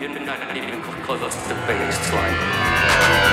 You're not even close to the baseline.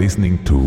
Listening to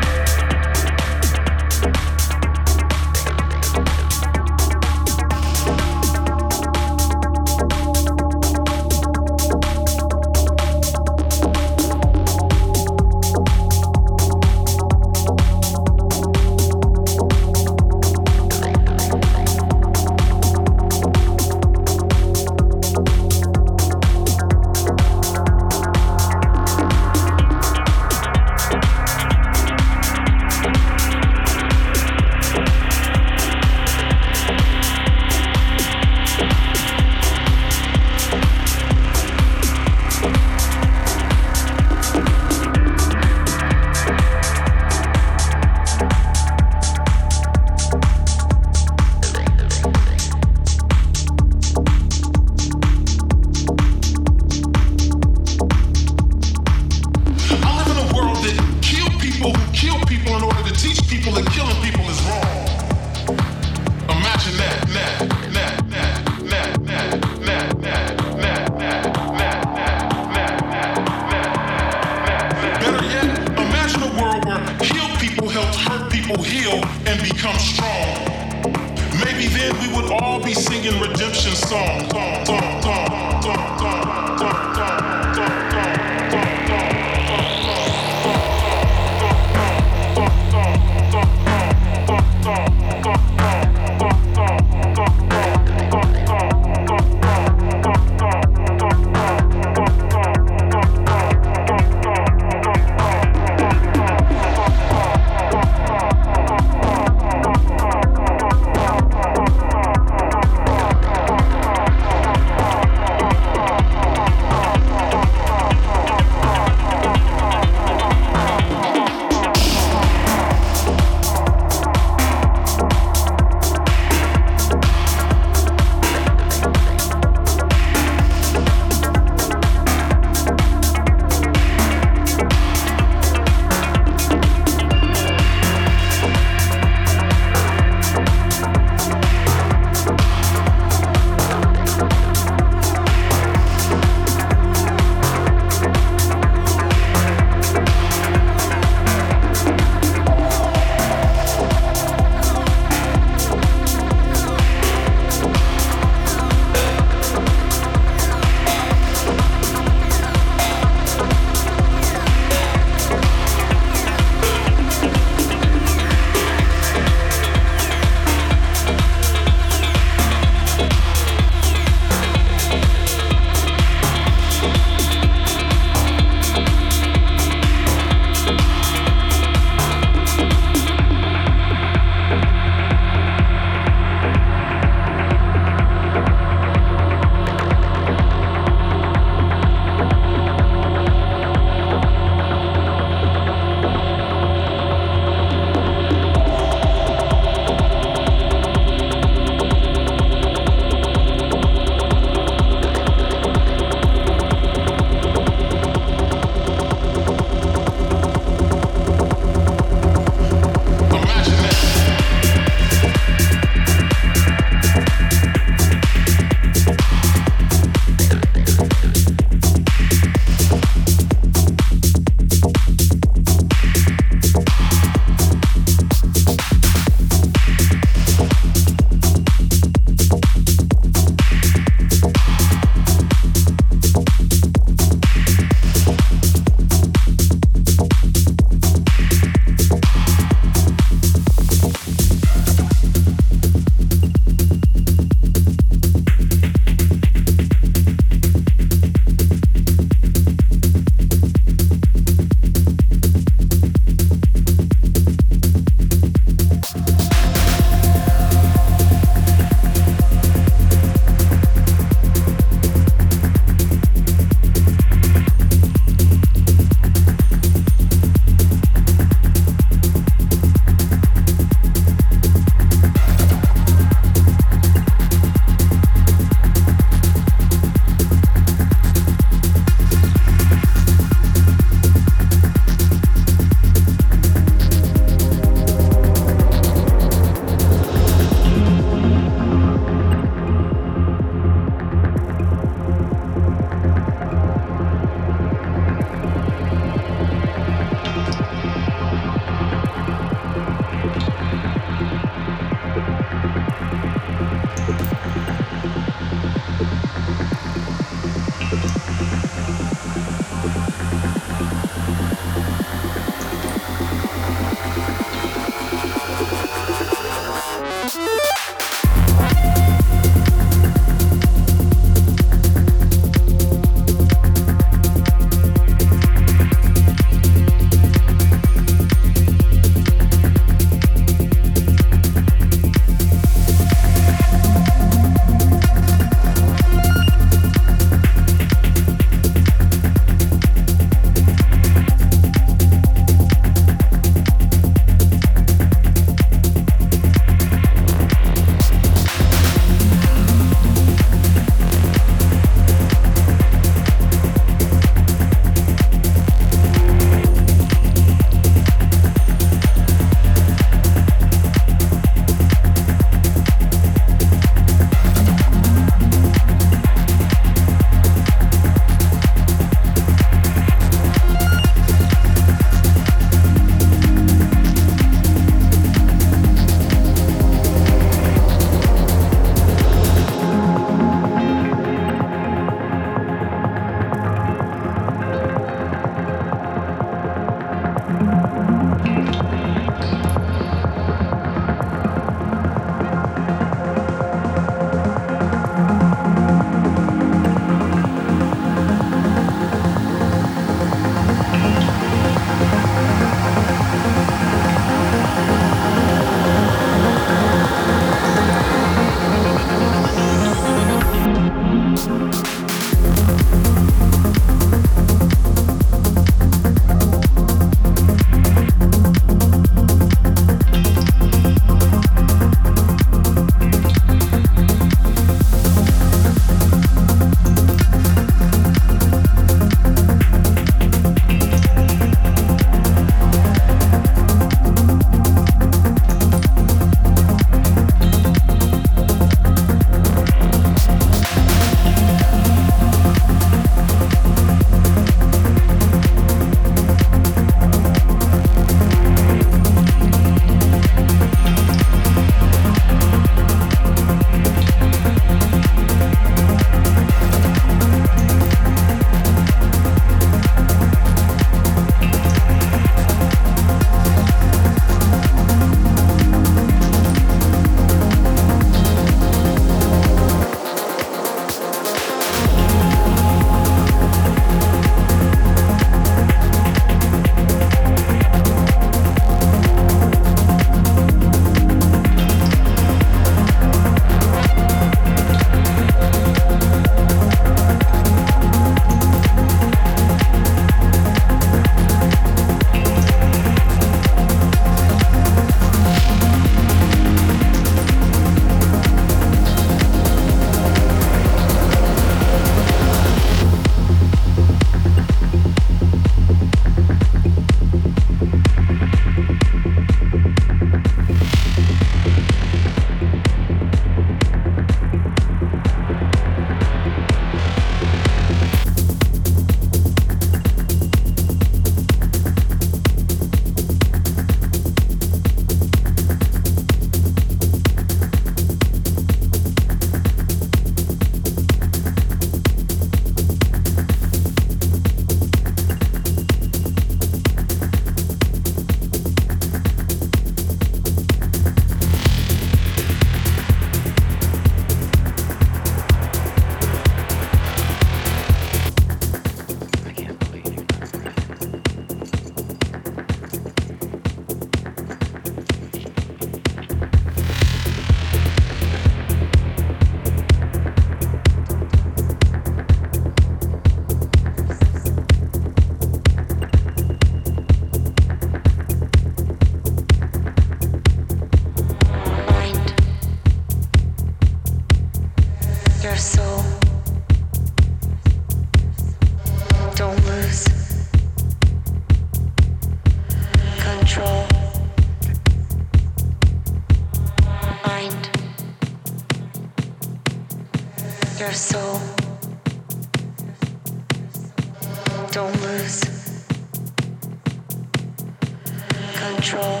control.